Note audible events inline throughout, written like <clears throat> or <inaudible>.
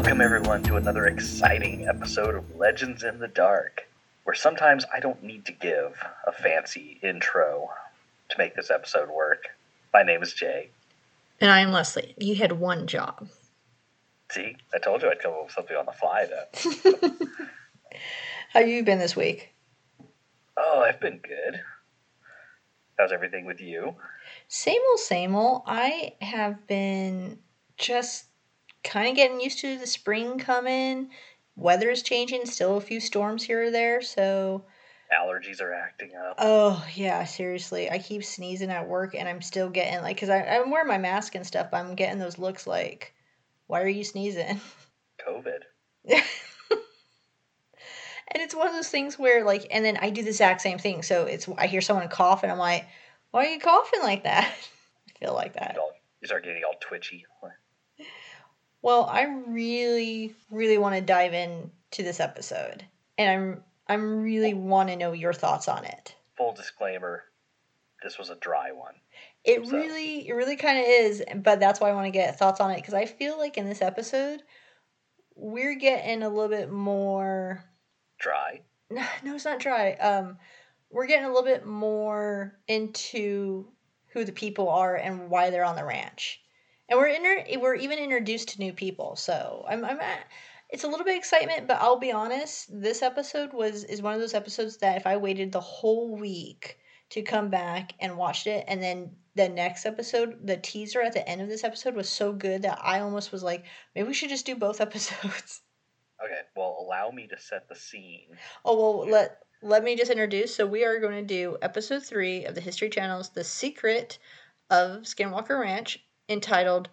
Welcome, everyone, to another exciting episode of Legends in the Dark, where sometimes I don't need to give a fancy intro to make this episode work. My name is Jay. And I am Leslie. You had one job. See, I told you I'd come up with something on the fly then. <laughs> How you been this week? Oh, I've been good. How's everything with you? Same old, same old. I have been just kind of getting used to the spring coming. Weather is changing, still a few storms here or there, so Allergies are acting up. oh yeah, seriously. I keep sneezing at work and I'm still getting like cuz I I'm wearing my mask and stuff, but I'm getting those looks like why are you sneezing? COVID. <laughs> and it's one of those things where like and then I do the exact same thing. So it's I hear someone cough and I'm like, "Why are you coughing like that?" <laughs> I feel like that. You start getting all twitchy. Well, I really, really want to dive in to this episode, and I'm I'm really want to know your thoughts on it. Full disclaimer: this was a dry one. It So- really, it really kind of is, but that's why I want to get thoughts on it because I feel like in this episode we're getting a little bit more. Dry. <laughs> No, no, it's not dry. Um, we're getting a little bit more into who the people are and why they're on the ranch, and we're inter- we're even introduced to new people. So I'm I'm at, it's a little bit excitement, but I'll be honest. This episode was is one of those episodes that if I waited the whole week to come back and watched it, and then the next episode, the teaser at the end of this episode was so good that I almost was like, maybe we should just do both <laughs> episodes. Okay, well, allow me to set the scene. Oh well, let let me just introduce. So we are going to do episode three of the History Channel's "The Secret of Skinwalker Ranch," entitled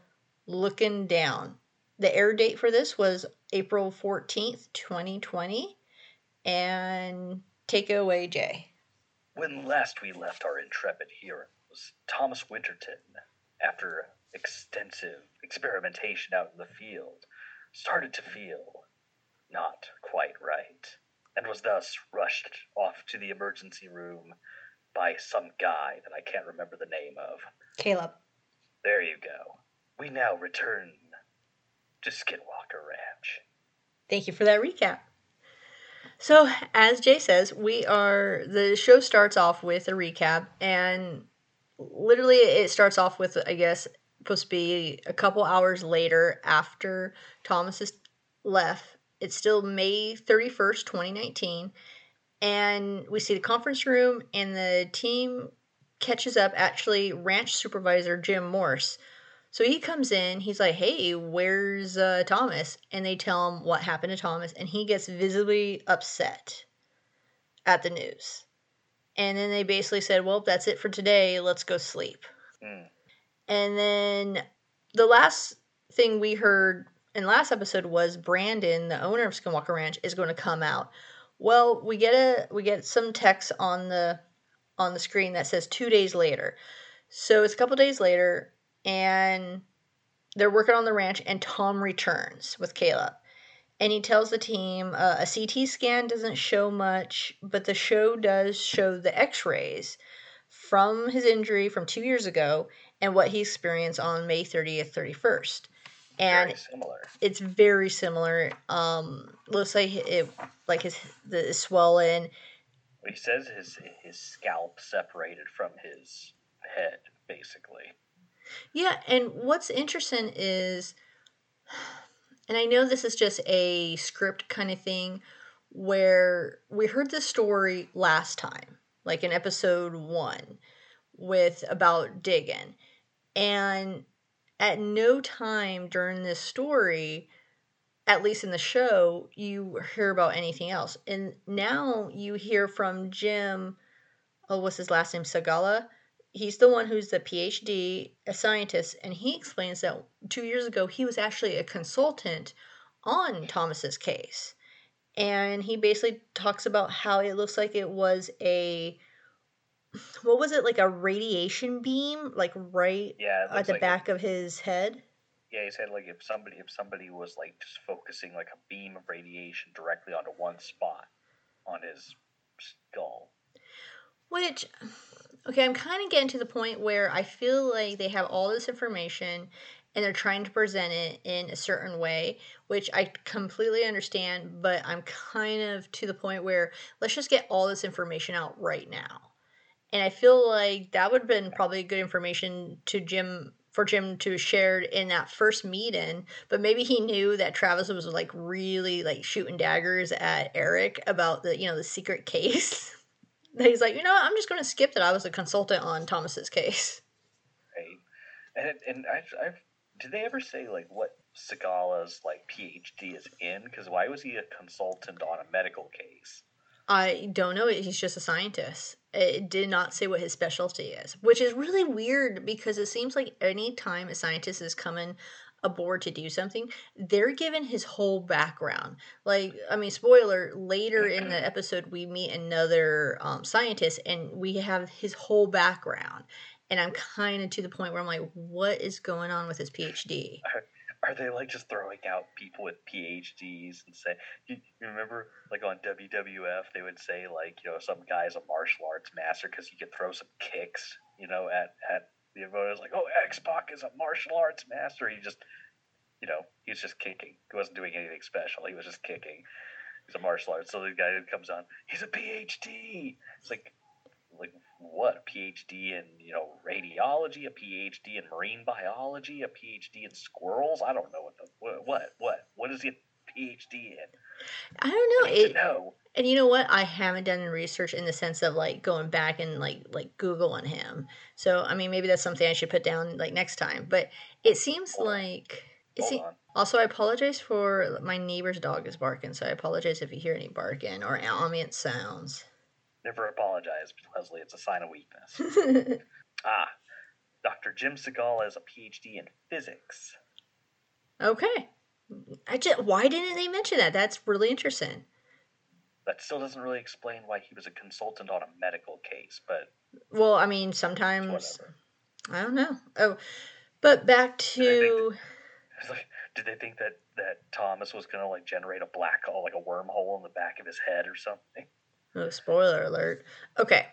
"Looking Down." The air date for this was April fourteenth, twenty twenty. And take it away, Jay. When last we left our intrepid heroes, Thomas Winterton, after extensive experimentation out in the field, started to feel not quite right, and was thus rushed off to the emergency room by some guy that I can't remember the name of. Caleb. There you go. We now return to Skinwalker Ranch. Thank you for that recap. So, as Jay says, we are the show starts off with a recap, and literally it starts off with, I guess, supposed to be a couple hours later after Thomas has left. It's still May 31st, 2019, and we see the conference room, and the team catches up. Actually, ranch supervisor Jim Morse. So he comes in, he's like, hey, where's uh, Thomas? And they tell him what happened to Thomas, and he gets visibly upset at the news. And then they basically said, well, that's it for today. Let's go sleep. Hmm. And then the last thing we heard in last episode was Brandon, the owner of Skinwalker Ranch, is going to come out. Well, we get a we get some text on the on the screen that says two days later. So it's a couple days later, and they're working on the ranch, and Tom returns with Caleb. And he tells the team uh, a CT scan doesn't show much, but the show does show the x rays from his injury from two years ago and what he experienced on May 30th, 31st. And Very similar. it's very similar. Um, looks like it, like his the swollen. He says his his scalp separated from his head, basically. Yeah, and what's interesting is, and I know this is just a script kind of thing, where we heard this story last time, like in episode one, with about digging, and at no time during this story, at least in the show, you hear about anything else, and now you hear from Jim. Oh, what's his last name? Segala he's the one who's the PhD, a scientist, and he explains that two years ago he was actually a consultant on Thomas's case. And he basically talks about how it looks like it was a what was it like a radiation beam like right Yeah, at the like back of his head. Yeah, he said like if somebody if somebody was like just focusing like a beam of radiation directly onto one spot on his skull. Which, okay, I'm kind of getting to the point where I feel like they have all this information and they're trying to present it in a certain way, which I completely understand, but I'm kind of to the point where let's just get all this information out right now. And I feel like that would have been probably good information to Jim for Jim to shared in that first meeting, but maybe he knew that Travis was like really like shooting daggers at Eric about the you know the secret case. <laughs> He's like, you know, what? I'm just going to skip that I was a consultant on Thomas's case. Right, and and I, I did they ever say like what Segala's like PhD is in? Because why was he a consultant on a medical case? I don't know. He's just a scientist. It did not say what his specialty is, which is really weird because it seems like any time a scientist is coming aboard to do something, they're given his whole background. Like, I mean, spoiler, later in the episode, we meet another um, scientist and we have his whole background. And I'm kind of to the point where I'm like, what is going on with his PhD? <laughs> are they like just throwing out people with PhDs and say you, you, remember like on WWF they would say like you know some guy's a martial arts master because he could throw some kicks you know at at the opponent. Like oh X Pac is a martial arts master. He just you know he's just kicking. He wasn't doing anything special. He was just kicking. He's a martial arts. So the guy comes on he's a PhD it's like like what a PhD in you know radiology, a PhD in marine biology, a PhD in squirrels. I don't know what the what what what, what is he a PhD in? I don't know. I it, know. And you know what? I haven't done research in the sense of like going back and like like googling him. So I mean, maybe that's something I should put down like next time. But it seems Hold like. See, also, I apologize for my neighbor's dog is barking, so I apologize if you hear any barking or ambient sounds. Never apologize, Leslie. It's a sign of weakness. <laughs> ah, Dr. Jim Segala has a PhD in physics. Okay. I just, why didn't they mention that? That's really interesting. That still doesn't really explain why he was a consultant on a medical case, but. Well, I mean, sometimes. I don't know. Oh, but back to. Did they think, <laughs> did they think that, that Thomas was going to like generate a black hole, like a wormhole in the back of his head or something? Oh, spoiler alert. Okay.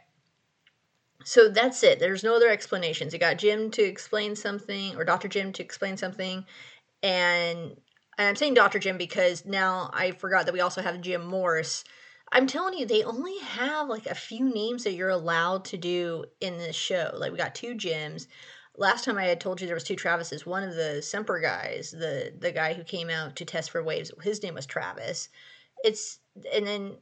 So that's it. There's no other explanations. You got Jim to explain something, or Dr. Jim to explain something. And, and I'm saying Dr. Jim because now I forgot that we also have Jim Morse. I'm telling you, they only have like a few names that you're allowed to do in this show. Like we got two Jims. Last time I had told you there was two Travises. One of the Semper guys, the the guy who came out to test for waves, his name was Travis. It's and then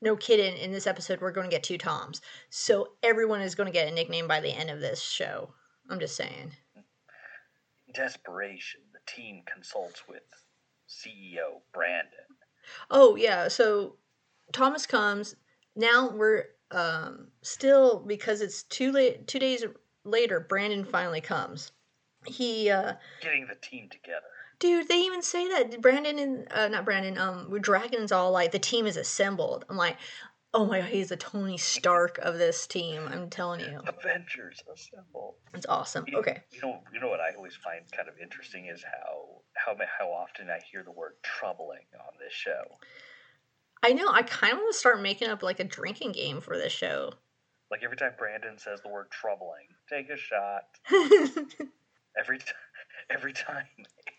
no kidding, in this episode, we're going to get two Toms. So everyone is going to get a nickname by the end of this show. I'm just saying. Desperation, the team consults with CEO Brandon. Oh, yeah. So Thomas comes. Now we're um, still, because it's two, late, two days later, Brandon finally comes. He. Uh, Getting the team together dude they even say that brandon and uh, not brandon um dragon's all like the team is assembled. I'm like oh my god he's the tony stark of this team i'm telling you. Avengers assemble it's awesome. You, okay. you know you know what i always find kind of interesting is how how how often i hear the word troubling on this show. I know i kind of want to start making up like a drinking game for this show. Like every time brandon says the word troubling take a shot. <laughs> <laughs> Every time every time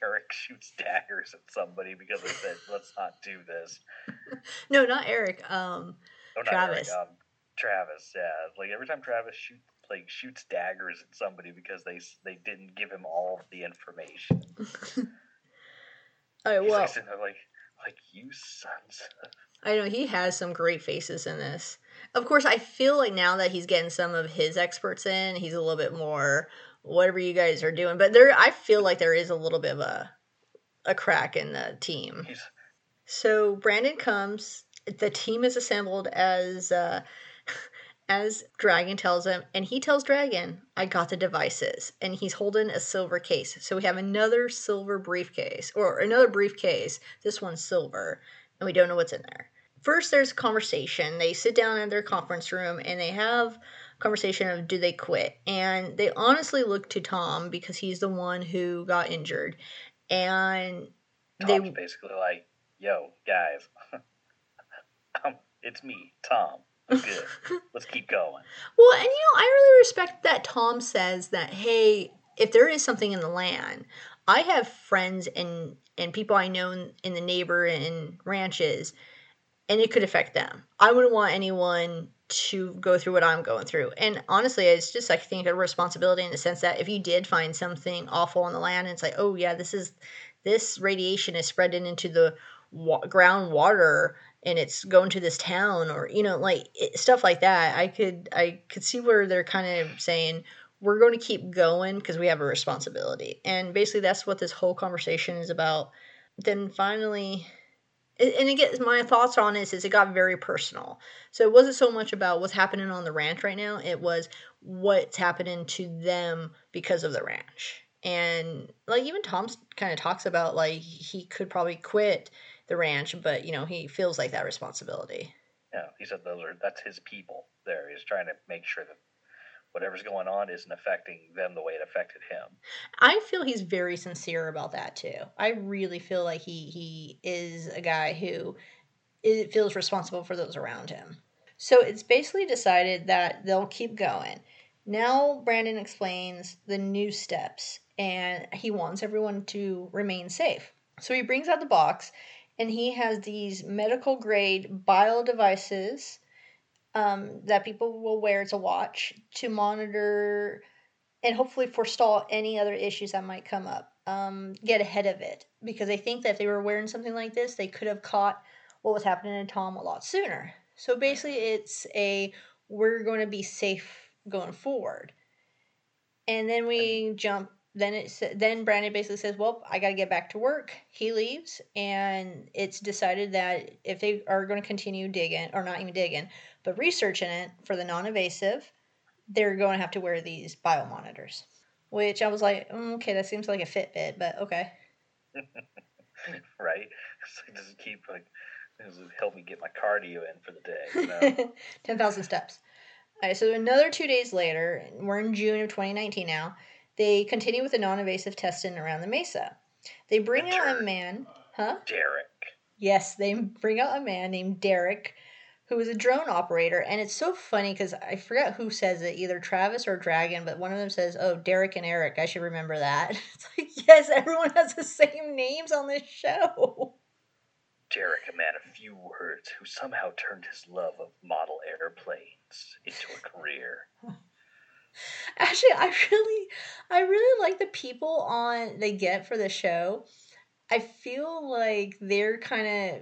Eric shoots daggers at somebody because they said, "Let's not do this." <laughs> no, not Eric. Um, oh, Travis. Eric, um, Travis. Yeah, like every time Travis shoots like shoots daggers at somebody because they they didn't give him all of the information. <laughs> oh well, like, like like you sons. I know he has some great faces in this. Of course, I feel like now that he's getting some of his experts in, he's a little bit more whatever you guys are doing. But there, I feel like there is a little bit of a a crack in the team. So Brandon comes. The team is assembled as uh, <laughs> as Dragon tells him, and he tells Dragon, "I got the devices," and he's holding a silver case. So we have another silver briefcase, or another briefcase. This one's silver, and we don't know what's in there. First, there's a conversation. They sit down in their conference room and they have conversation of do they quit? And they honestly look to tom because he's the one who got injured. And Tom's they basically like yo guys <laughs> um, it's me tom. Good. <laughs> Let's keep going. Well and you know i really respect that tom says that hey if there is something in the land, I have friends and and people I know in, in the neighbor and ranches, and it could affect them. I wouldn't want anyone to go through what I'm going through. And honestly, it's just I think a responsibility in the sense that if you did find something awful on the land, and it's like, oh yeah, this is this radiation is spreading into the wa- groundwater and it's going to this town or you know like it, stuff like that. I could i could see where they're kind of saying we're going to keep going because we have a responsibility. And basically that's what this whole conversation is about. Then finally and again my thoughts on this is it got very personal so it wasn't so much about what's happening on the ranch right now it was what's happening to them because of the ranch and like even Tom kind of talks about like he could probably quit the ranch, but you know he feels like that responsibility. Yeah, he said those are that's his people. There, he's trying to make sure that whatever's going on isn't affecting them the way it affected him. I feel he's very sincere about that too. I really feel like he he is a guy who it feels responsible for those around him. So it's basically decided that they'll keep going. Now Brandon explains the new steps and he wants everyone to remain safe. So he brings out the box and he has these medical grade bio devices um, that people will wear to watch to monitor and hopefully forestall any other issues that might come up. Um, get ahead of it because I think that if they were wearing something like this, they could have caught what was happening to Tom a lot sooner. So basically, it's a we're going to be safe going forward. And then we jump then it's then Brandon basically says, "Well, I got to get back to work." He leaves, and it's decided that if they are going to continue digging, or not even digging, but researching it for the non-invasive, they're going to have to wear these biomonitors. Which I was like, mm, okay, that seems like a Fitbit, but okay. right? <laughs> So just keep like, this help me get my cardio in for the day. You know? <laughs> Ten thousand steps. All right, so another two days later, we're in June of 2019 now they continue with the non-invasive testing around the mesa. They bring out a man, huh? Derek. Yes, they bring out a man named Derek who is a drone operator and it's so funny because i forget who says it either travis or dragon but one of them says oh derek and eric i should remember that. <laughs> It's like yes everyone has the same names on this show. Derek a man of few words who somehow turned his love of model airplanes into a career. <laughs> Actually, I really, I really like the people on they get for the show. I feel like they're kind of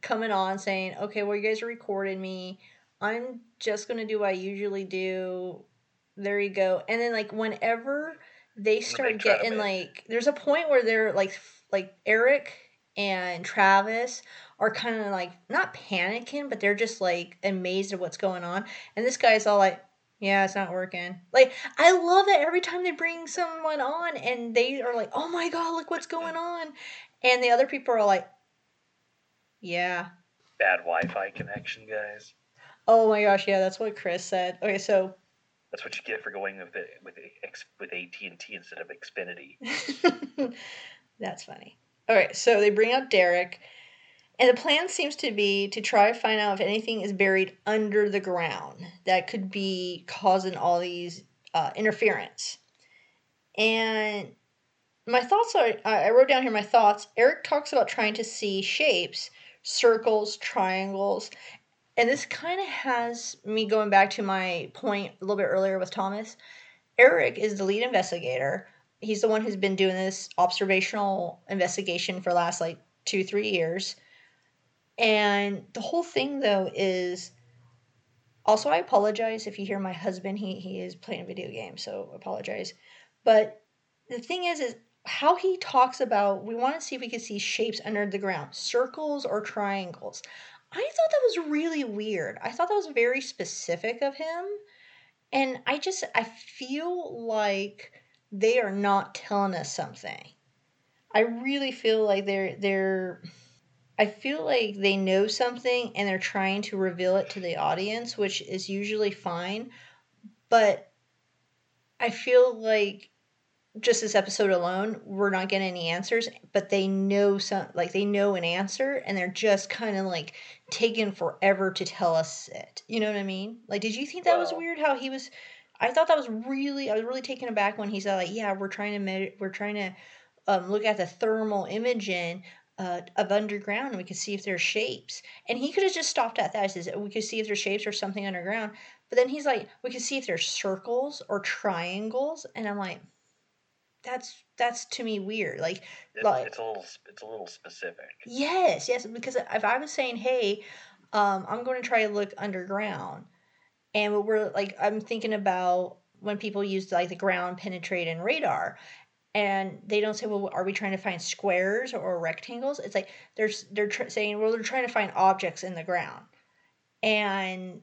coming on saying, "Okay, well, you guys are recording me. I'm just gonna do what I usually do. There you go." And then like whenever they start getting like, there's a point where they're like, like Eric and Travis are kind of like not panicking, but they're just like amazed at what's going on. And this guy's all like, yeah, it's not working. Like, I love that every time they bring someone on and they are like, oh my God, look what's going on. And the other people are like, yeah. Bad Wi Fi connection, guys. Oh my gosh, yeah, that's what Chris said. Okay, so. That's what you get for going with it, with with AT and T instead of Xfinity. <laughs> that's funny. All right, so they bring out Derek, and the plan seems to be to try to find out if anything is buried under the ground that could be causing all these uh, interference. And my thoughts are I wrote down here my thoughts. Eric talks about trying to see shapes, circles, triangles. And this kind of has me going back to my point a little bit earlier with Thomas. Eric is the lead investigator. He's the one who's been doing this observational investigation for last like two, three years and the whole thing though is also I apologize if you hear my husband he he is playing a video games, so apologize. But the thing is is how he talks about we want to see if we can see shapes under the ground, circles or triangles. I thought that was really weird. I thought that was very specific of him. And I just I feel like they are not telling us something. I really feel like they're they're I feel like they know something and they're trying to reveal it to the audience, which is usually fine. But I feel like just this episode alone, we're not getting any answers, but they know some like they know an answer and they're just kind of like taking forever to tell us it. You know what I mean? Like did you think that well, was weird how he was I thought that was really I was really taken aback when he said like, yeah, we're trying to med- we're trying to um, look at the thermal imaging uh, of underground and we could see if there's shapes. And he could have just stopped at that. He says we could see if there's shapes or something underground. But then he's like, we could see if there's circles or triangles, and I'm like, that's that's to me weird. Like, It, like it's a little it's a little specific. yes, yes. Because if I was saying, hey, um, I'm going to try to look underground, and what we're like, I'm thinking about when people use like the ground penetrating radar, and they don't say, well, are we trying to find squares or rectangles? It's like there's they're tr- saying, well, they're trying to find objects in the ground, and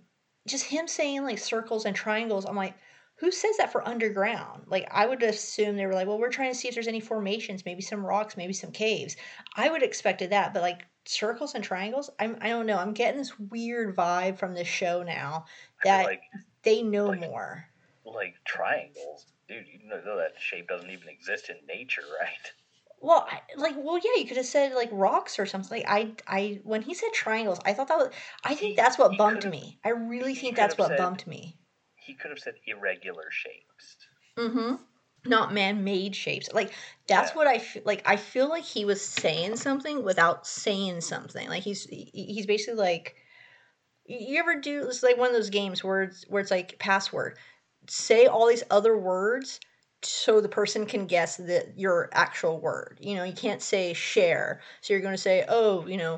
just him saying like circles and triangles, I'm like, who says that for underground? Like, I would assume they were like, well, we're trying to see if there's any formations, maybe some rocks, maybe some caves. I would expected that, but like circles and triangles, I'm I don't know. I'm getting this weird vibe from this show now that like they know like- more. like triangles, dude. You know that shape doesn't even exist in nature, <laughs> right? Well, I, like, well, yeah, you could have said like rocks or something. Like, I, I, when he said triangles, I thought that was. I think He- that's what bumped me. I really think that's what said- bumped me. He could have said irregular shapes. Mm-hmm. Not man-made shapes. Like that's Yeah. what I feel. Like I feel like he was saying something without saying something. Like he's he's basically like. You ever do? It's like one of those games where it's where it's like password. Say all these other words so the person can guess that your actual word. You know, you can't say share. So you're going to say, oh, you know,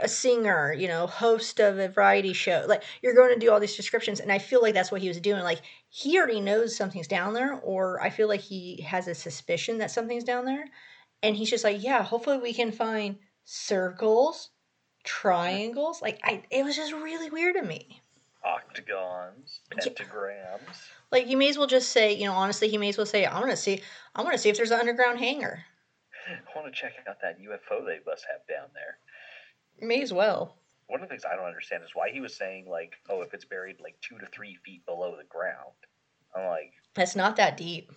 a singer, you know, host of a variety show. Like you're going to do all these descriptions, and I feel like that's what he was doing. Like he already knows something's down there, or I feel like he has a suspicion that something's down there, and he's just like, yeah, hopefully we can find circles, triangles. Like I, it was just really weird to me. Octagons, pentagrams. Like you may as well just say, you know, honestly, he may as well say, I want to see, I want to see if there's an underground hangar. I want to check out that UFO they must have down there. May as well. One of the things I don't understand is why he was saying like, oh, if it's buried like two to three feet below the ground. I'm like, That's not that deep.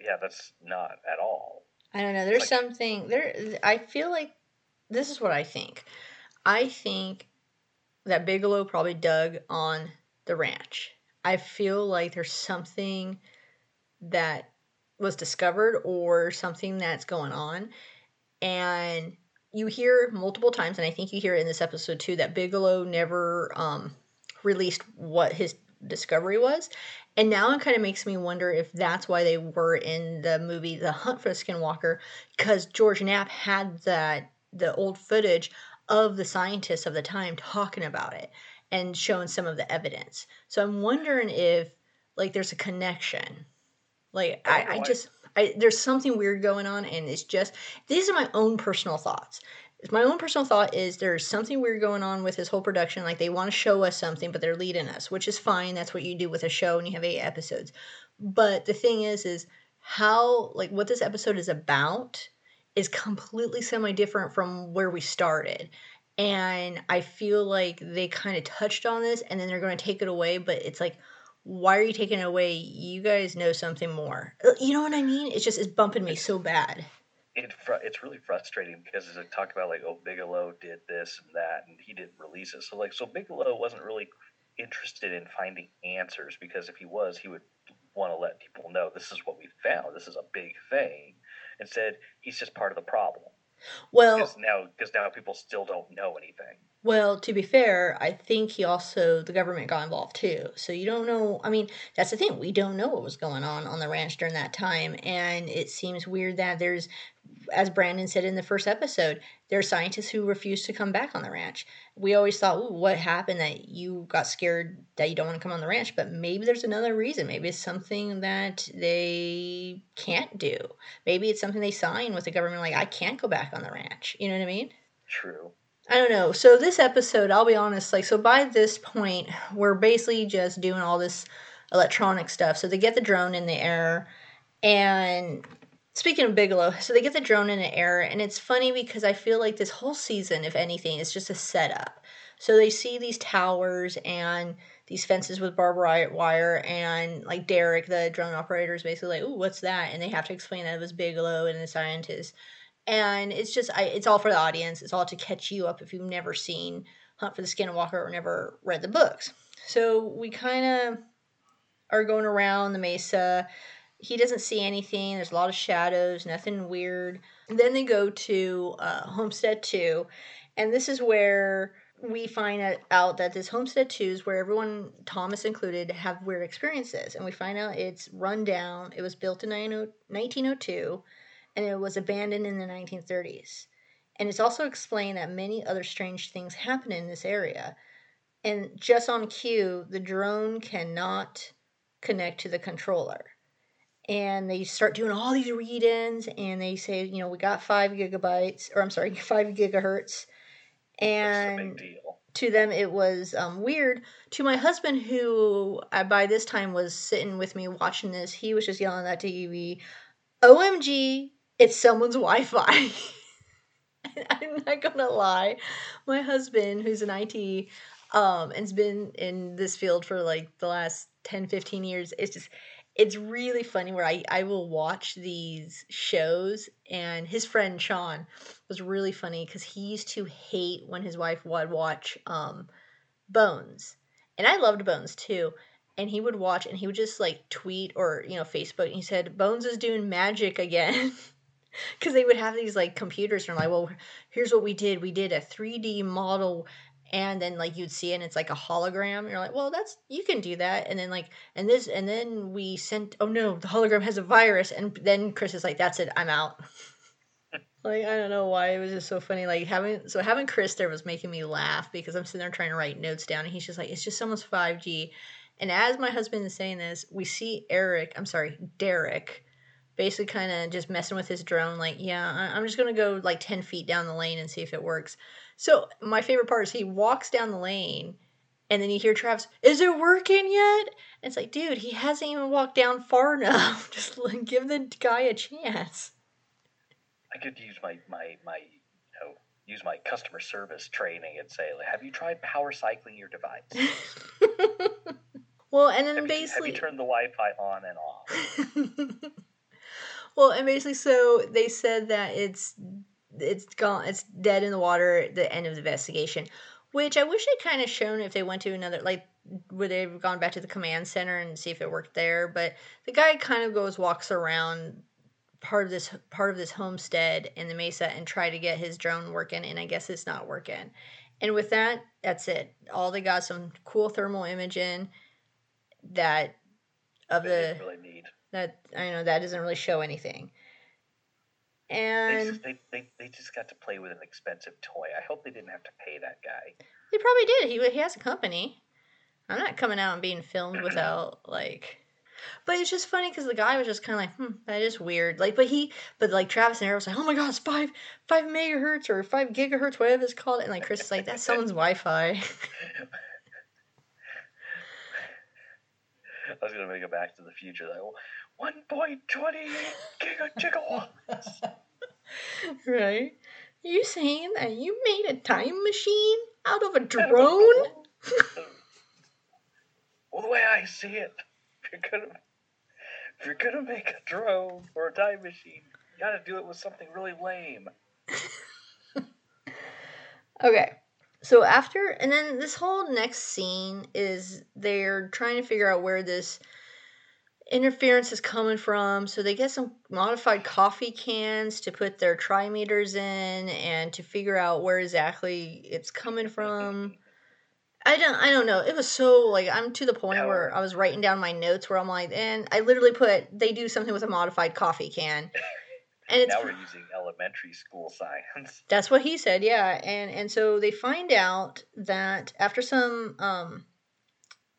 yeah, that's not at all. I don't know. There's like- something there. I feel like this is what I think. I think that Bigelow probably dug on the ranch. I feel like there's something that was discovered or something that's going on. And you hear multiple times, and I think you hear it in this episode too, that Bigelow never um, released what his discovery was. And now it kind of makes me wonder if that's why they were in the movie The Hunt for the Skinwalker, because George Knapp had that the old footage of the scientists of the time talking about it and showing some of the evidence. So I'm wondering if like there's a connection. Like I know I just I there's something weird going on and it's just these are my own personal thoughts. My own personal thought is there's something weird going on with this whole production. Like they want to show us something, but they're leading us, which is fine. That's what you do with a show and you have eight episodes. But the thing is, is how like what this episode is about is completely semi different from where we started. And I feel like they kind of touched on this and then they're going to take it away, but it's like, why are you taking it away? You guys know something more. Uh, You know what I mean? It's just, it's bumping me so bad. It fr- it's really frustrating because they talk about like, oh, Bigelow did this and that, and he didn't release it. So like, so Bigelow wasn't really interested in finding answers because if he was, he would want to let people know this is what we found. This is a big thing. Instead, he's just part of the problem Well, because now because now people still don't know anything. Well, to be fair, I think he also the government got involved too. So you don't know. I mean, that's the thing. We don't know what was going on on the ranch during that time, and it seems weird that there's, as Brandon said in the first episode, there are scientists who refuse to come back on the ranch. We always thought, what happened that you got scared that you don't want to come on the ranch? But maybe there's another reason. Maybe it's something that they can't do. Maybe it's something they sign with the government, like I can't go back on the ranch. You know what I mean? True. I don't know. So this episode, I'll be honest, like so by this point, we're basically just doing all this electronic stuff. So they get the drone in the air and speaking of Bigelow, so they get the drone in the air and it's funny because I feel like this whole season, if anything, is just a setup. So they see these towers and these fences with barbed wire and like Derek, the drone operator, is basically like, "Ooh, what's that?" And they have to explain that it was Bigelow and the scientist and it's just I, it's all for the audience it's all to catch you up if you've never seen hunt for the skinwalker or never read the books so we kind of are going around the mesa. He doesn't see anything. There's a lot of shadows, nothing weird. Then they go to uh, Homestead 2, and this is where we find out that this Homestead 2 is where everyone, Thomas included, have weird experiences. And we find out it's run down. It was built in 1902 and it was abandoned in the 1930s. And it's also explained that many other strange things happen in this area. And just on cue, the drone cannot connect to the controller. And they start doing all these read ins and they say, you know, we got five gigabytes, or I'm sorry, <laughs> five gigahertz and to them it was um, weird to my husband who I, by this time was sitting with me watching this he was just yelling at the tv omg it's someone's wi-fi <laughs> i'm not gonna lie my husband who's an it um, and has been in this field for like the last 10 15 years it's just it's really funny where I, I will watch these shows and his friend Sean was really funny because he used to hate when his wife would watch um, Bones. And I loved Bones too. And he would watch and he would just like tweet or, you know, Facebook and he said, Bones is doing magic again. <laughs> <laughs> Because they would have these like computers and like, well, here's what we did. We did a 3D model and then like you'd see it and it's like a hologram. You're like well that's you can do that. And then like and this and then we sent oh no the hologram has a virus. And then chris is like that's it. I'm out. <laughs> Like i don't know why. It was just so funny. Like having so having chris there was making me laugh because i'm sitting there trying to write notes down and he's just like it's just almost 5g and as my husband is saying this we see eric i'm sorry derek basically kind of just messing with his drone like yeah i'm just gonna go like 10 feet down the lane and see if it works so my favorite part is he walks down the lane and then you hear Travis, is it working yet? And it's like, dude, he hasn't even walked down far <laughs> enough. Just give the guy a chance. I could use my, my, my, you know, use my customer service training and say, like, have you tried power cycling your device? <laughs> well, and then have basically. You, have you turned the Wi Fi on and off? <laughs> well, and basically, so they said that it's it's gone it's dead in the water at the end of the investigation which i wish they'd kind of shown if they went to another like would they have gone back to the command center and see if it worked there but the guy kind of goes walks around part of this part of this homestead in the mesa and try to get his drone working and i guess it's not working. And with that that's it. All they got some cool thermal imaging that of the really that i know that doesn't really show anything and they, they, they, they, just got to play with an expensive toy. I hope they didn't have to pay that guy. They probably did. He he has a company. I'm not coming out and being filmed <clears throat> without like. But it's just funny because the guy was just kind of like, hmm, that is weird. Like, but he, but like Travis and Eric was like, oh my god, it's five, five megahertz or five gigahertz, whatever it's called. And like Chris is like, that's someone's Wi-Fi. <laughs> <laughs> I was gonna make a Back to the Future. Like, 1.28 gigawatts. <laughs> right? Are You saying that you made a time machine out of a drone? <laughs> well, the way I see it, if you're gonna if you're gonna make a drone or a time machine, you gotta do it with something really lame. <laughs> okay. So after and then this whole next scene is they're trying to figure out where this interference is coming from. So they get some modified coffee cans to put their trimeters in and to figure out where exactly it's coming from. I don't I don't know. It was so like I'm to the point where I was writing down my notes where I'm like, and I literally put they do something with a modified coffee can. <laughs> And it's, now we're using elementary school science. <laughs> That's what he said, yeah. And and so they find out that after some um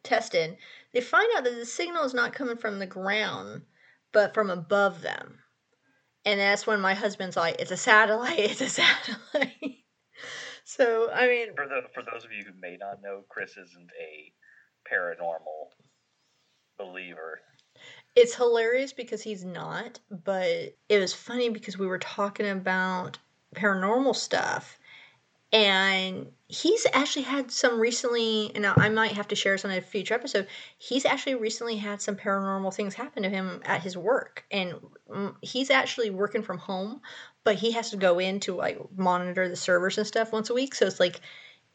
testing, they find out that the signal is not coming from the ground, but from above them. And that's when my husband's like, it's a satellite, <laughs> it's a satellite. <laughs> so, I mean. For, the, for those of you who may not know, Chris isn't a paranormal believer. It's hilarious because he's not, but it was funny because we were talking about paranormal stuff and he's actually had some recently and i might have to share this on a future episode he's actually recently had some paranormal things happen to him at his work. And mm, he's actually working from home but he has to go in to like monitor the servers and stuff once a week. So it's like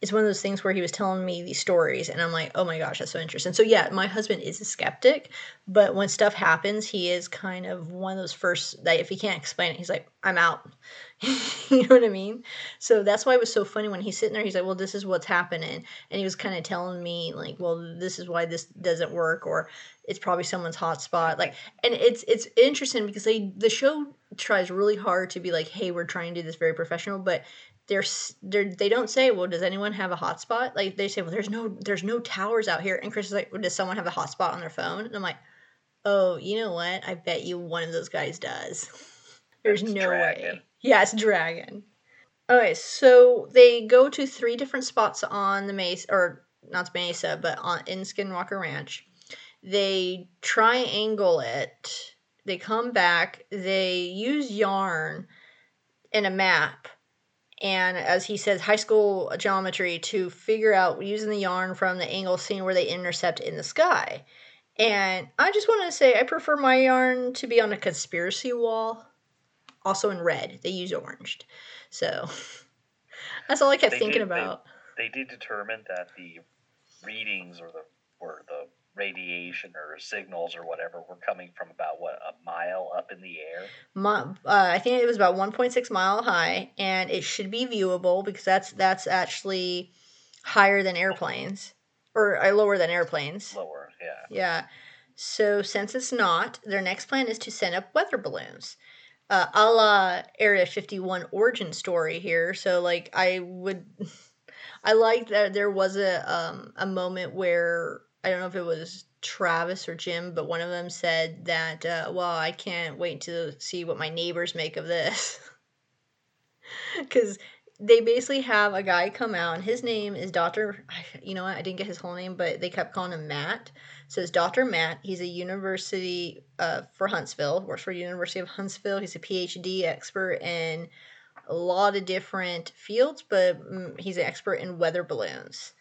it's one of those things where he was telling me these stories and I'm like, "Oh my gosh, that's so interesting." So yeah, my husband is a skeptic, but when stuff happens, he is kind of one of those first that if he can't explain it, he's like, "I'm out." <laughs> you know what I mean? So that's why it was so funny when he's sitting there, he's like, Well, this is what's happening. And he was kind of telling me, like, well, this is why this doesn't work, or it's probably someone's hotspot. Like and it's it's interesting because they the show tries really hard to be like, hey, we're trying to do this very professional, but they're, they're they don't say well does anyone have a hotspot? Like they say well there's no there's no towers out here. And chris is like well, does someone have a hotspot on their phone? And i'm like oh you know what? I bet you one of those guys does. <laughs> There's no dragon. way yeah it's dragon. Okay so they go to three different spots on the mesa or not mesa but on in skinwalker ranch. They triangle it. They come back. They use yarn and a map and as he says, high school geometry to figure out using the yarn from the angle scene where they intercept in the sky. And I just want to say, I prefer my yarn to be on a conspiracy wall, also in red. They use orange. So <laughs> that's all I kept they thinking did, about. They, they did determine that the readings or the or the radiation or signals or whatever were coming from about what a mile up in the air. My, uh, I think it was about 1.6 mile high, and it should be viewable because that's that's actually higher than airplanes or uh, lower than airplanes. Lower, yeah. Yeah. So since it's not, their next plan is to send up weather balloons. Uh, a la Area 51 origin story here. So like I would, <laughs> I like that there was a um, a moment where I don't know if it was Travis or Jim, but one of them said that, uh, well, I can't wait to see what my neighbors make of this. <laughs> Because they basically have a guy come out, and his name is Dr. You know what? I didn't get his whole name, but they kept calling him Matt. So it's Dr. Matt. He's a university uh, for Huntsville, works for University of Huntsville. He's a PhD expert in a lot of different fields, but mm, he's an expert in weather balloons.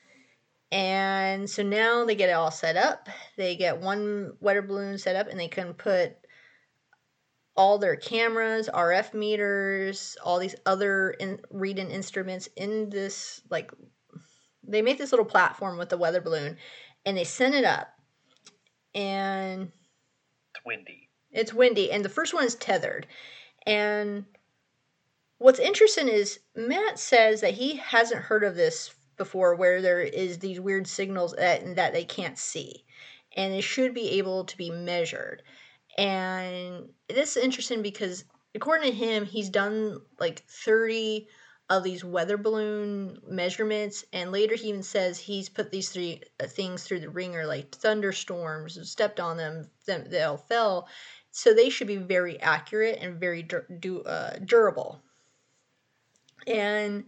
And so now they get it all set up. They get one weather balloon set up and they can put all their cameras, RF meters, all these other in, reading instruments in this like they make this little platform with the weather balloon and they send it up and it's windy. It's windy and the first one is tethered. And what's interesting is Matt says that he hasn't heard of this before where there is these weird signals that, that they can't see. And it should be able to be measured. And this is interesting because according to him he's done like 30 of these weather balloon measurements. And later he even says he's put these three uh, things through the ringer like thunderstorms stepped on them they all fell. So they should be very accurate and very dur- du- uh, durable. And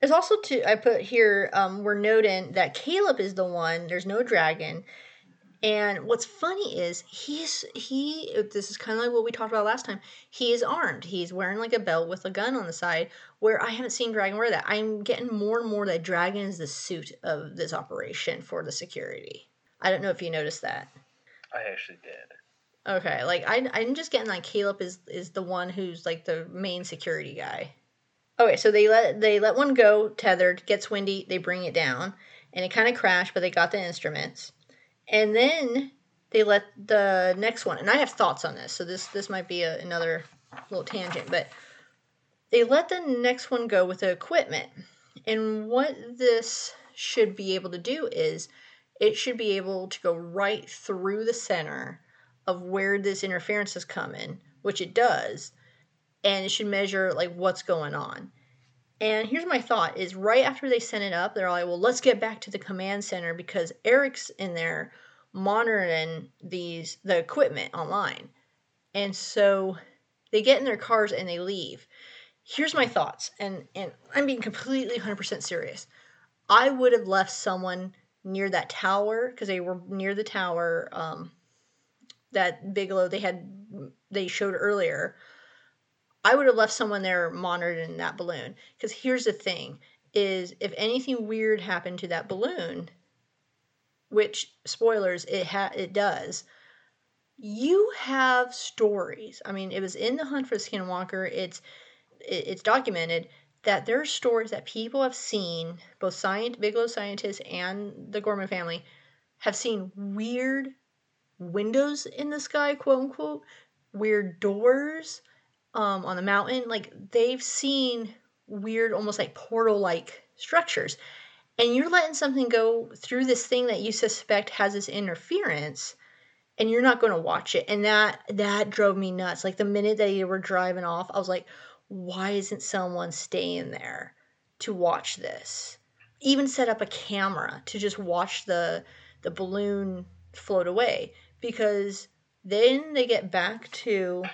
there's also two I put here. Um, we're noting that Caleb is the one. There's no dragon, and what's funny is he's he. This is kind of like what we talked about last time. He is armed. He's wearing like a belt with a gun on the side. Where I haven't seen Dragon wear that. I'm getting more and more that Dragon is the suit of this operation for the security. I don't know if you noticed that. I actually did. Okay, like I, I'm just getting like Caleb is is the one who's like the main security guy. Okay, so they let they let one go tethered, gets windy, they bring it down, and it kind of crashed, but they got the instruments, and then they let the next one. And I have thoughts on this, so this this might be a, another little tangent, but they let the next one go with the equipment, and what this should be able to do is it should be able to go right through the center of where this interference is coming, which it does and it should measure like what's going on. And here's my thought is right after they send it up, they're like, well, let's get back to the command center because Eric's in there monitoring these the equipment online. And so they get in their cars and they leave. Here's my thoughts, and, and I'm being completely 100% serious. I would have left someone near that tower because they were near the tower um, that Bigelow they had they showed earlier I would have left someone there monitoring that balloon. Because here's the thing: is if anything weird happened to that balloon, which spoilers it ha- it does, you have stories. I mean, it was in the Hunt for the Skinwalker. It's it, it's documented that there are stories that people have seen, both science, Bigelow scientists and the Gorman family, have seen weird windows in the sky, quote unquote, weird doors um, on the mountain. Like they've seen weird, almost like portal like structures. And you're letting something go through this thing that you suspect has this interference and you're not going to watch it. And that that drove me nuts. Like the minute that you were driving off, I was like, why isn't someone staying there to watch this? Even set up a camera to just watch the the balloon float away because then they get back to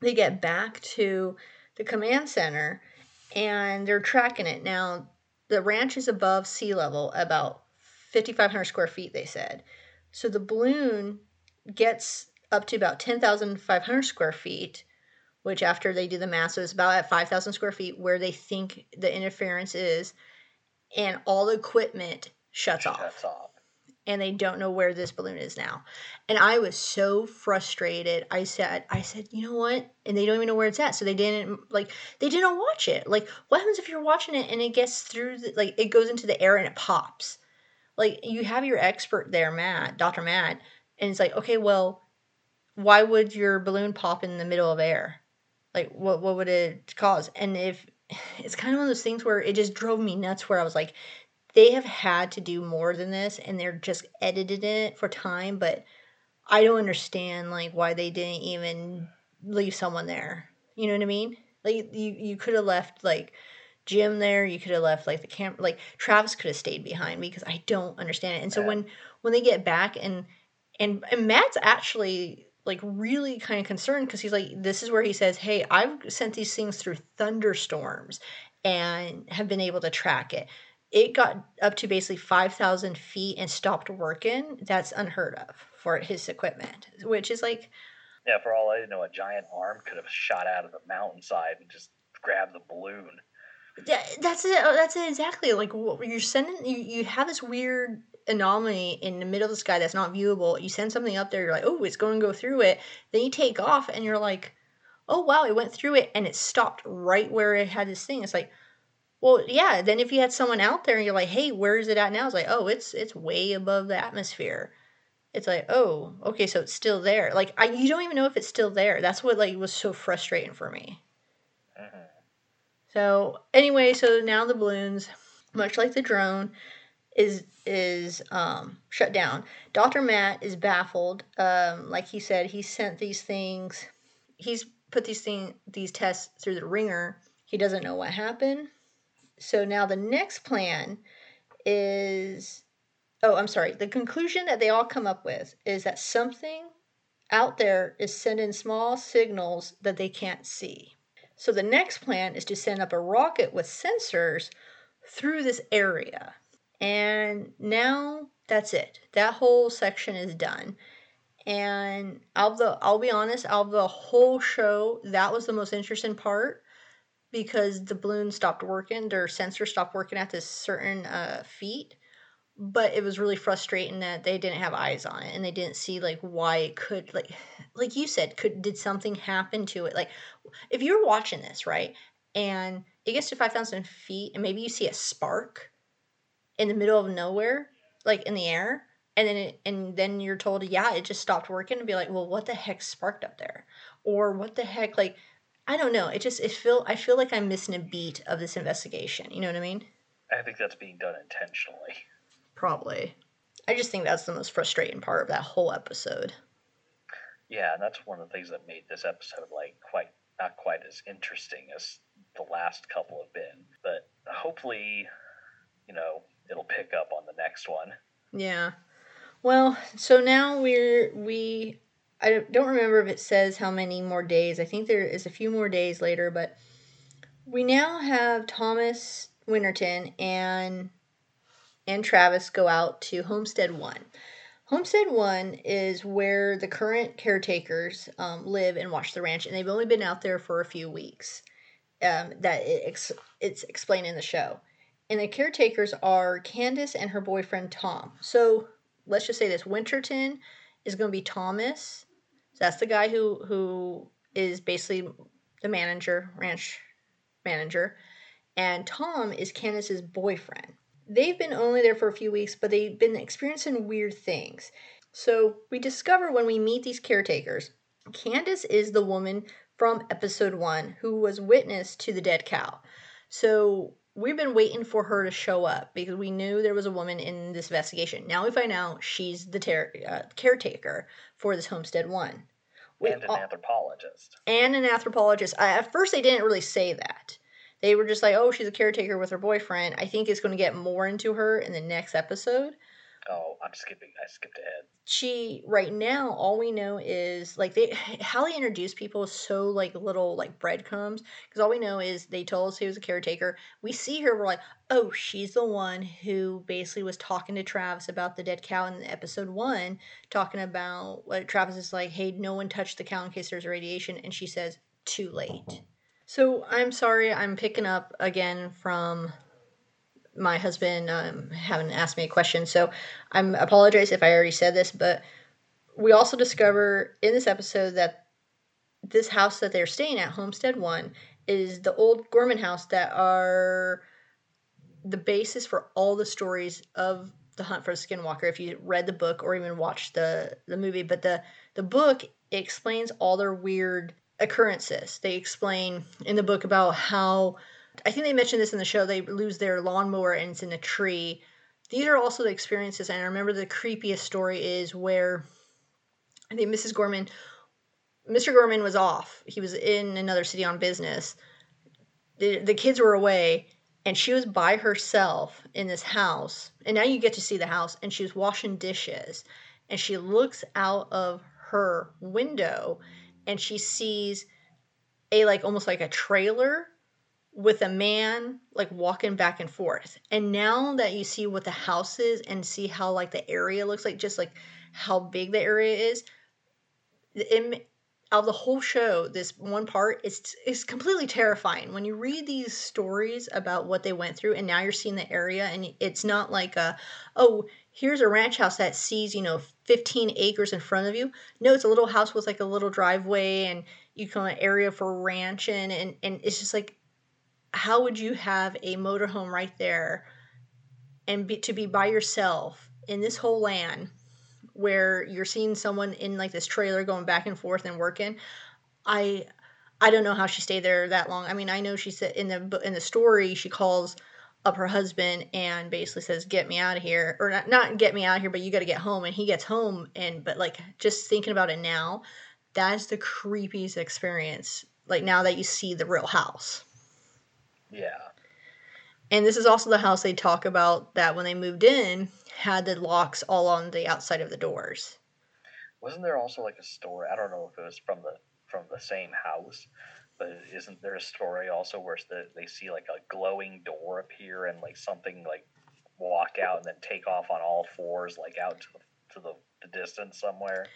they get back to the command center and they're tracking it. Now, the ranch is above sea level, about 5,500 square feet, they said. So the balloon gets up to about 10,500 square feet, which after they do the math, so it's about at 5,000 square feet where they think the interference is, and all the equipment shuts, Shuts off off. And they don't know where this balloon is now. And I was so frustrated. I said, I said, you know what? And they don't even know where it's at. So they didn't like they didn't watch it. Like what happens if you're watching it and it gets through the, like it goes into the air and it pops? Like you have your expert there, Matt, Dr. Matt, and it's like, okay, well, why would your balloon pop in the middle of air? Like what what would it cause? And if <sighs> it's kind of one of those things where it just drove me nuts where I was like, they have had to do more than this and they're just edited it for time but i don't understand like why they didn't even leave someone there. You know what i mean? Like you you could have left like jim there you could have left like the camp like travis could have stayed behind because i don't understand it. And so Yeah. when when they get back and and and matt's actually like really kind of concerned because he's like this is where he says hey i've sent these things through thunderstorms and have been able to track it it got up to basically 5,000 feet and stopped working. That's unheard of for his equipment, which is like, Yeah, for all I know, a giant arm could have shot out of the mountainside and just grabbed the balloon. that- that's it. Oh, that's it exactly. Like what you're sending, you, you have this weird anomaly in the middle of the sky that's not viewable. You send something up there, you're like, oh, it's going to go through it. Then you take off and you're like, oh, wow, it went through it and it stopped right where it had this thing. It's like, well, yeah. Then if you had someone out there and you're like, hey, where is it at now? It's like, oh, it's it's way above the atmosphere. It's like, oh, okay, so it's still there. Like, I you don't even know if it's still there. That's what like was so frustrating for me. So anyway, so now the balloons, much like the drone, is is um, shut down. Doctor Matt is baffled. Um, like he said, he sent these things. He's put these thing these tests through the ringer. He doesn't know what happened. So now the next plan is oh, I'm sorry. The conclusion that they all come up with is that something out there is sending small signals that they can't see. So the next plan is to send up a rocket with sensors through this area. And now that's it. That whole section is done. And I'll I'll be honest, out of the whole show, that was the most interesting part because the balloon stopped working, their sensor stopped working at this certain uh, feet. But it was really frustrating that they didn't have eyes on it and they didn't see like why it could like like you said, could did something happen to it? Like if you're watching this, right, and it gets to 5,000 feet, and maybe you see a spark in the middle of nowhere, like in the air, and then it, and then you're told, yeah, it just stopped working, and be like, well, what the heck sparked up there, or what the heck, like, I don't know. It just it feel I feel like I'm missing a beat of this investigation. You know what I mean? I think that's being done intentionally. Probably. I just think that's the most frustrating part of that whole episode. Yeah, and that's one of the things that made this episode like quite not quite as interesting as the last couple have been. But hopefully, you know, it'll pick up on the next one. Yeah. Well, so now we're we I don't- remember if it says how many more days. I think there is a few more days later, but we now have Thomas Winterton and and Travis go out to Homestead One. Homestead One is where the current caretakers um, live and watch the ranch, and they've only been out there for a few weeks. Um, that it ex- it's explained in the show, and the caretakers are Candace and her boyfriend Tom. So let's just say this: Winterton is going to be Thomas. So that's the guy who who is basically the manager, ranch manager. and Tom is Candace's boyfriend. They've been only there for a few weeks, but they've been experiencing weird things. So we discover when we meet these caretakers, Candace is the woman from episode one who was witness to the dead cow. So we've been waiting for her to show up because we knew there was a woman in this investigation. Now we find out she's the ter- uh, caretaker for this homestead one. We, and an anthropologist. And an anthropologist. I, at first, they didn't really say that. They were just like, oh, she's a caretaker with her boyfriend. I think it's going to get more into her in the next episode. Oh, I'm skipping. I skipped ahead. She right now, all we know is like they how they introduce people is so like little like breadcrumbs because all we know is they told us he was a caretaker. We see her, we're like, oh, she's the one who basically was talking to Travis about the dead cow in episode one, talking about what Travis is like, hey, no one touched the cow in case there's radiation, and she says, too late. So I'm sorry, I'm picking up again from my husband um, having asked me a question. So I'm apologize if I already said this, but we also discover in this episode that this house that they're staying at, Homestead One, is the old Gorman house that are the basis for all the stories of the hunt for the skinwalker if you read the book or even watched the the movie but the the book explains all their weird occurrences they explain in the book about how I think they mentioned this in the show. They lose their lawnmower and it's in a tree. These are also the experiences. And I remember the creepiest story is where I think Mrs. Gorman, Mr. Gorman was off. He was in another city on business. The, the kids were away and she was by herself in this house. And now you get to see the house. And she was washing dishes. And she looks out of her window and she sees a like almost like a trailer with a man like walking back and forth. And now that you see what the house is and see how like the area looks like, just like how big the area is, it, of the whole show, this one part is is completely terrifying. When you read these stories about what they went through, and now you're seeing the area, and it's not like a, oh, here's a ranch house that sees you know 15 acres in front of you. No, it's a little house with like a little driveway, and you can an area for ranching, and and it's just like how would you have a motorhome right there and be, to be by yourself in this whole land where you're seeing someone in like this trailer going back and forth and working? I i don't know how she stayed there that long. I mean i know she said in the in the story she calls up her husband and basically says get me out of here or not, not get me out of here but you got to get home and he gets home and but like just thinking about it now that's the creepiest experience like now that you see the real house yeah. And this is also the house they talk about that when they moved in had the locks all on the outside of the doors. Wasn't there also like a story? I don't know if it was from the from the same house, but isn't there a story also where the, they see like a glowing door appear and like something like walk out and then take off on all fours like out to the to the, the distance somewhere?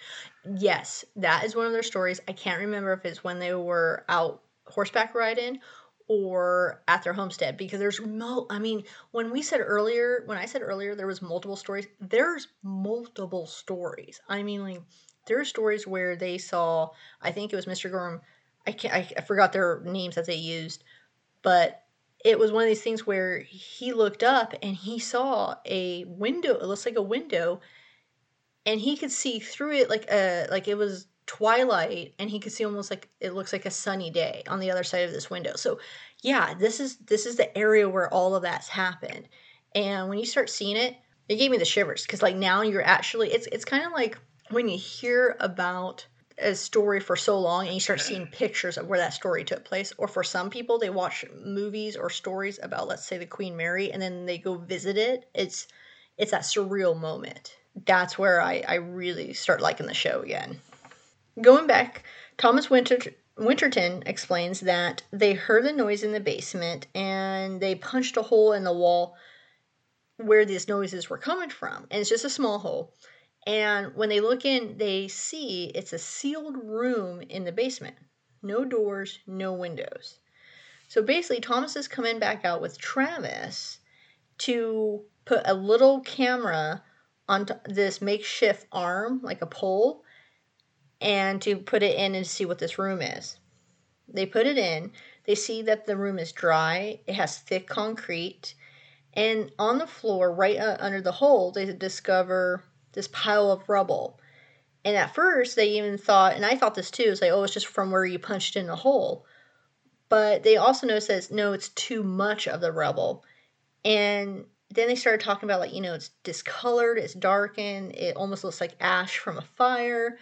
Yes, that is one of their stories. I can't remember if it's when they were out horseback riding or at their homestead because there's mo I mean, when we said earlier, when I said earlier there was multiple stories, there's multiple stories. I mean, like there are stories where they saw, I think it was Mr. Gorm, I can't, I, I forgot their names that they used, but it was one of these things where he looked up and he saw a window. It looks like a window, and he could see through it like a like it was twilight and he could see almost like it looks like a sunny day on the other side of this window. So yeah this is this is the area where all of that's happened. And when you start seeing it it gave me the shivers because like now you're actually it's it's kind of like when you hear about a story for so long and you start seeing <laughs> pictures of where that story took place or for some people they watch movies or stories about let's say the queen mary and then they go visit it it's it's that surreal moment. That's where i i really start liking the show again Going back, Thomas Winter, Winterton explains that they heard the noise in the basement and they punched a hole in the wall where these noises were coming from. And it's just a small hole. And when they look in, they see it's a sealed room in the basement. No doors, no windows. So basically, Thomas is coming back out with Travis to put a little camera on this makeshift arm, like a pole, and to put it in and see what this room is. They put it in. They see that the room is dry, it has thick concrete, and on the floor, right under the hole, they discover this pile of rubble. And at first, they even thought, and I thought this too, it's like, oh, it's just from where you punched in the hole. But they also noticed that no, it's too much of the rubble. And then they started talking about, like, you know, it's discolored, it's darkened, it almost looks like ash from a fire.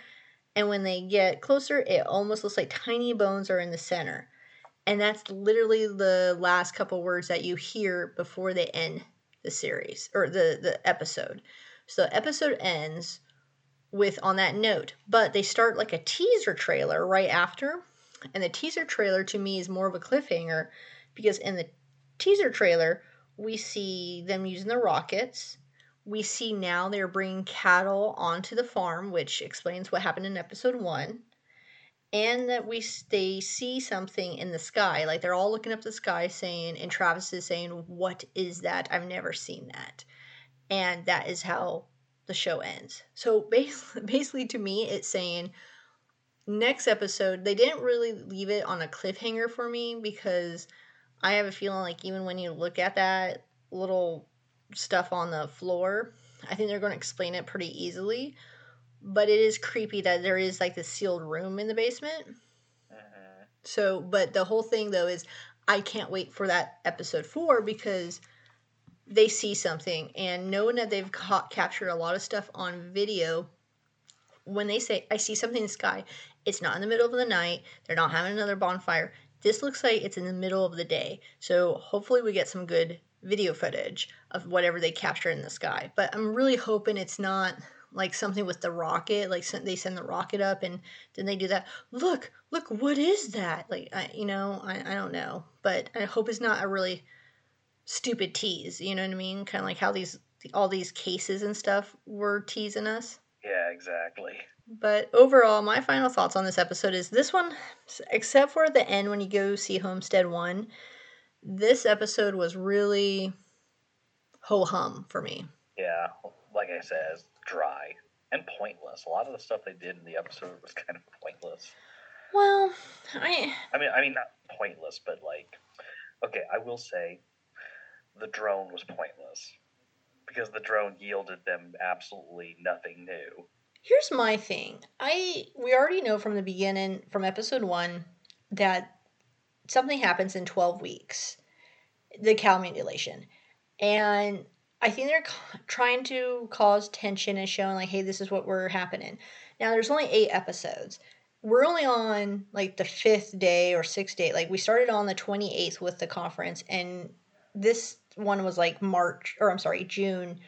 And when they get closer, it almost looks like tiny bones are in the center. And that's literally the last couple words that you hear before they end the series or the, the episode. So the episode ends with on that note, but they start like a teaser trailer right after. And the teaser trailer to me is more of a cliffhanger because in the teaser trailer, we see them using the rockets we see now they're bringing cattle onto the farm, which explains what happened in episode one, and that we they see something in the sky, like they're all looking up the sky, saying, and Travis is saying, "What is that? I've never seen that," and that is how the show ends. So <laughs> basically, basically to me, it's saying next episode they didn't really leave it on a cliffhanger for me because I have a feeling like even when you look at that little stuff on the floor. I think they're going to explain it pretty easily, but it is creepy that there is like this sealed room in the basement. Uh-huh. So, but the whole thing though is I can't wait for that episode four because they see something and knowing that they've caught, captured a lot of stuff on video. When they say, I see something in the sky, it's not in the middle of the night. They're not having another bonfire. This looks like it's in the middle of the day. So hopefully we get some good video footage of whatever they capture in the sky. But I'm really hoping it's not like something with the rocket, like they send the rocket up and then they do that. Look, look, what is that? Like, I, you know, I, I don't know, but I hope it's not a really stupid tease. You know what I mean? Kind of like how these all these cases and stuff were teasing us. Yeah, exactly. But overall, my final thoughts on this episode is this one, except for the end when you go see Homestead One, this episode was really ho hum for me. Yeah, like I said, dry and pointless. A lot of the stuff they did in the episode was kind of pointless. Well, I I mean I mean not pointless, but like okay, I will say the drone was pointless because the drone yielded them absolutely nothing new. Here's my thing. I we already know from the beginning from episode 1 that something happens in 12 weeks the cow mutilation and i think they're trying to cause tension and showing like hey this is what we're happening. Now there's only eight episodes. We're only on like the fifth day or sixth day. Like we started on the 28th with the conference and this one was like march or i'm sorry june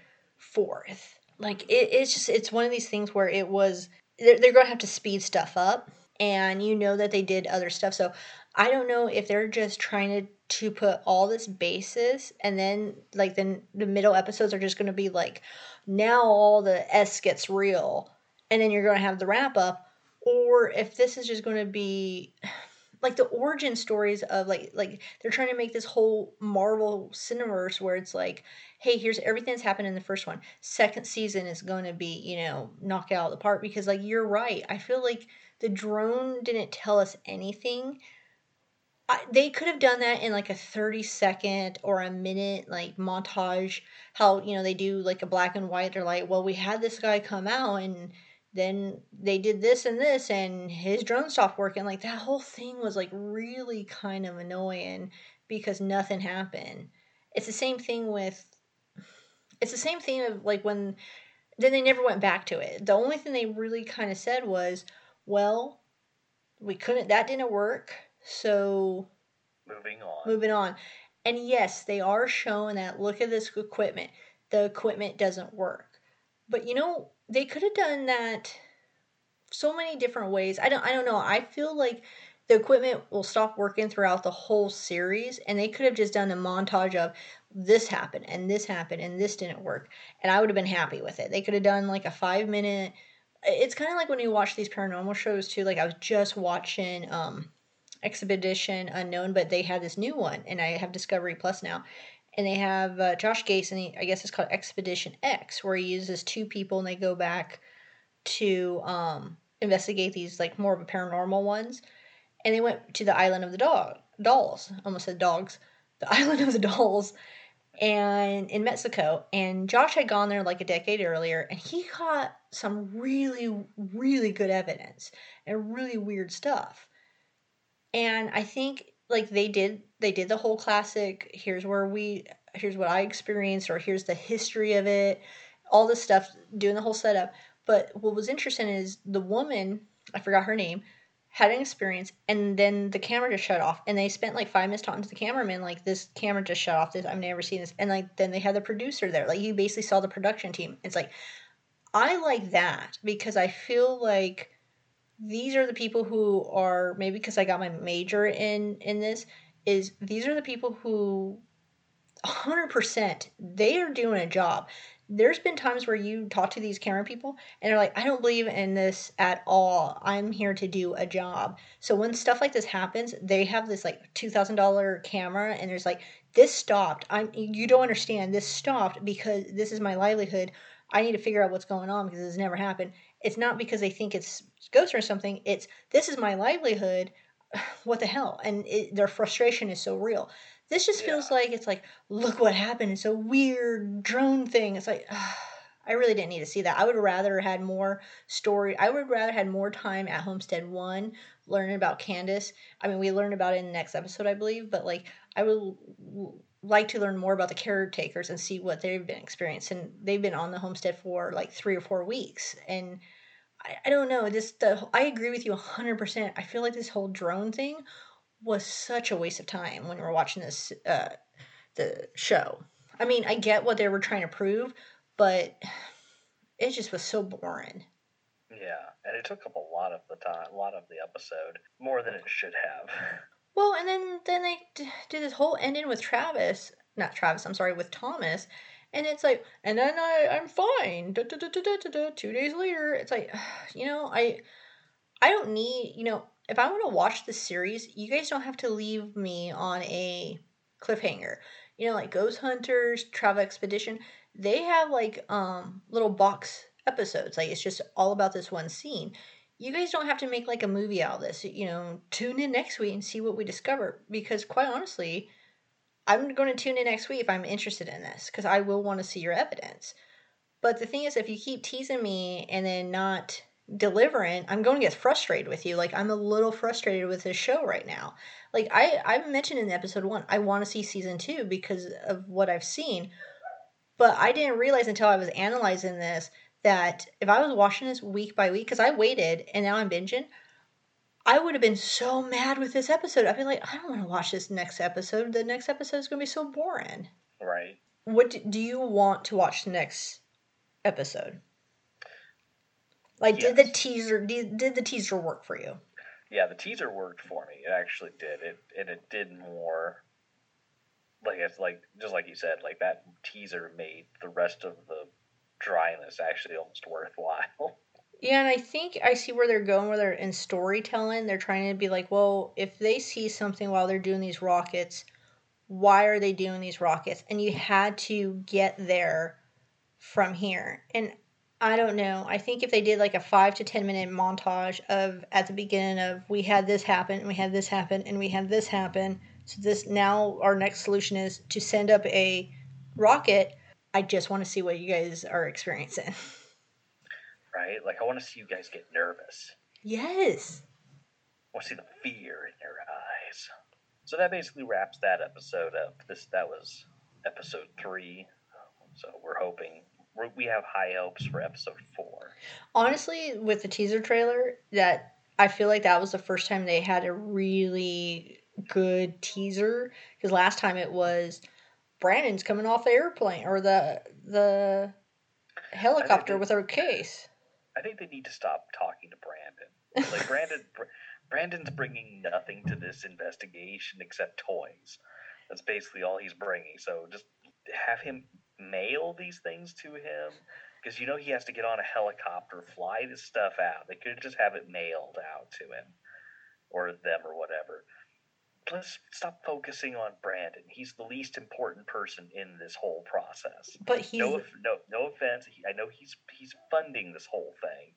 4th like it, it's just it's one of these things where it was they're, they're going to have to speed stuff up and you know that they did other stuff. So I don't know if they're just trying to to put all this basis and then like then the middle episodes are just going to be like now all the s gets real and then you're going to have the wrap up or if this is just going to be <sighs> like the origin stories of like like they're trying to make this whole marvel cineverse where it's like hey here's everything that's happened in the first one. Second season is going to be you know knock out of the park because like you're right. I feel like the drone didn't tell us anything I, they could have done that in like a 30 second or a minute like montage how you know they do like a black and white. They're like well we had this guy come out and then they did this and this and his drone stopped working. Like that whole thing was like really kind of annoying because nothing happened. It's the same thing with it's the same thing of like when then they never went back to it. The only thing they really kind of said was well we couldn't that didn't work so moving on. Moving on. And yes, they are showing that look at this equipment. The equipment doesn't work. But you know, they could have done that so many different ways. I don't I don't know. I feel like the equipment will stop working throughout the whole series and they could have just done a montage of this happened and this happened and this didn't work and I would have been happy with it. They could have done like a 5 minute it's kind of like when you watch these paranormal shows too. Like I was just watching um Expedition Unknown, but they had this new one, and I have Discovery Plus now. And they have uh, Josh Gates, and he, I guess it's called Expedition X, where he uses two people and they go back to um, investigate these like more of a paranormal ones. And they went to the island of the dog, dolls. Almost said dogs. The <laughs> island of the dolls, and in Mexico. And Josh had gone there like a decade earlier, and he caught some really, really good evidence and really weird stuff. And I think like they did they did the whole classic here's where we here's what I experienced or here's the history of it, all this stuff, doing the whole setup. But what was interesting is the woman, I forgot her name, had an experience and then the camera just shut off. And they spent like five minutes talking to the cameraman like this camera just shut off this i've never seen this. And like then they had the producer there like you basically saw the production team. It's like i like that because i feel like these are the people who are maybe because i got my major in in this is these are the people who 100% they are doing a job there's been times where you talk to these camera people and they're like, I don't believe in this at all. I'm here to do a job. So when stuff like this happens, they have this like two thousand dollar camera and there's like, this stopped. I'm you don't understand. This stopped because this is my livelihood. I need to figure out what's going on because this never happened. It's not because they think it's ghost or something. It's this is my livelihood. <sighs> What the hell? And it, their frustration is so real. This just feels yeah. like it's like, look what happened. It's a weird drone thing. It's like, uh, I really didn't need to see that. I would rather had more story. I would rather had more time at Homestead One learning about Candace. I mean, we learned about it in the next episode, I believe, but like, I would like to learn more about the caretakers and see what they've been experiencing. They've been on the homestead for like three or four weeks, and I, I don't know. this the I agree with you hundred percent. I feel like this whole drone thing was such a waste of time when we were watching this uh, the show. I mean, I get what they were trying to prove, but it just was so boring. Yeah, and it took up a lot of the time, a lot of the episode, more than it should have. <laughs> Well, and then then they d- do this whole ending with Travis, not Travis. I'm sorry, with Thomas, and it's like, and then I I'm fine. Da, da, da, Two days later, it's like, <sighs> you know, I I don't need, you know, if I want to watch the series, you guys don't have to leave me on a cliffhanger. You know, like Ghost Hunters, Travel Expedition, they have like um little box episodes. Like it's just all about this one scene. You guys don't have to make like a movie out of this. You know, tune in next week and see what we discover. Because quite honestly, I'm going to tune in next week if I'm interested in this because I will want to see your evidence. But the thing is, if you keep teasing me and then not delivering, I'm going to get frustrated with you. Like I'm a little frustrated with this show right now. Like I I mentioned in episode 1, I want to see season 2 because of what I've seen. But I didn't realize until I was analyzing this that if I was watching this week by week cuz I waited and now I'm binging, I would have been so mad with this episode. I'd be like, I don't want to watch this next episode. The next episode is going to be so boring. Right. What do, do you want to watch the next episode? Like, yes. did the teaser did, did the teaser work for you? Yeah, the teaser worked for me. It actually did. It and it did more. Like it's like just like you said, like that teaser made the rest of the dryness actually almost worthwhile. <laughs> Yeah, and I think I see where they're going. Where they're in storytelling, they're trying to be like, well, if they see something while they're doing these rockets, why are they doing these rockets? And you had to get there from here. And I don't know. I think if they did like a five to ten minute montage of at the beginning of we had this happen and we had this happen and we had this happen. So this now our next solution is to send up a rocket. I just want to see what you guys are experiencing. Right? Like I want to see you guys get nervous. Yes. I want to see the fear in your eyes. So that basically wraps that episode up. This that was episode three. So we're hoping we have high hopes for episode four. Honestly, with the teaser trailer, that I feel like that was the first time they had a really good teaser. Because last time it was Brandon's coming off the airplane or the the helicopter with her case. I think they need to stop talking to Brandon. Like Brandon, <laughs> Brandon's bringing nothing to this investigation except toys. That's basically all he's bringing. So just have him mail these things to him because you know he has to get on a helicopter, fly this stuff out. They could just have it mailed out to him or them or whatever. Let's stop focusing on Brandon. He's the least important person in this whole process. But he's no, no, no offense. I know he's he's funding this whole thing,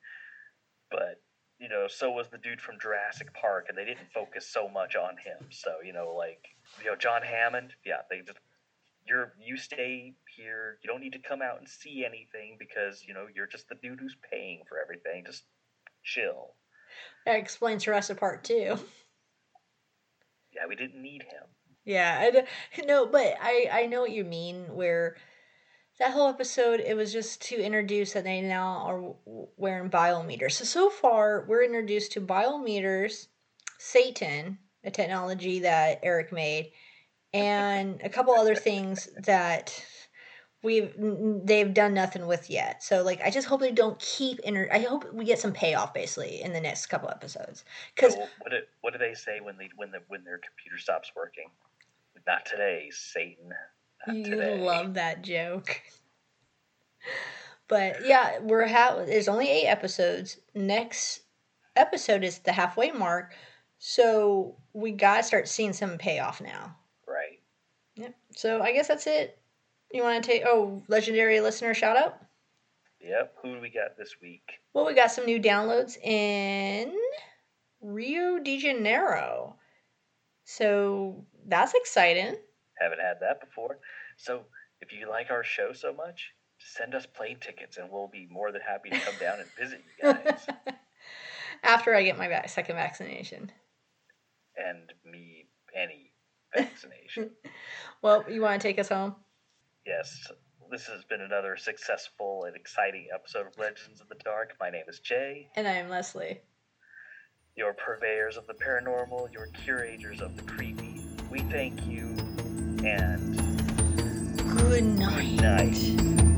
but you know, so was the dude from Jurassic Park, and they didn't focus so much on him. So, you know, like, you know, John Hammond, yeah, they just, you're, you stay here. You don't need to come out and see anything because, you know, you're just the dude who's paying for everything. Just chill. That explains Jurassic Park too. Yeah, we didn't need him. Yeah, I no, but I I know what you mean. Where that whole episode, it was just to introduce that they now are wearing biometers. So so far, we're introduced to biometers, Satan, a technology that Eric made, and a couple other things that we've they've done nothing with yet. So like, I just hope they don't keep inter. I hope we get some payoff basically in the next couple episodes because So what do, what do they say when they when the when their computer stops working? Not today, Satan. Not You today. love that joke. But yeah, we're ha- there's only eight episodes. Next episode is the halfway mark, so we gotta start seeing some payoff now. Right. Yep. So I guess that's it. You want to take oh legendary listener shout out? Yep. Who do we got this week? Well, we got some new downloads in Rio de Janeiro, so that's exciting. Haven't had that before. So if you like our show so much, send us plane tickets and we'll be more than happy to come down and visit you guys. <laughs> After I get my vac- second vaccination. and me any vaccination. <laughs> Well, you want to take us home? Yes. This has been another successful and exciting episode of Legends of the Dark. My name is Jay, And I am Leslie. your purveyors of the paranormal, your curators of the creepy. We thank you and Good night. good night.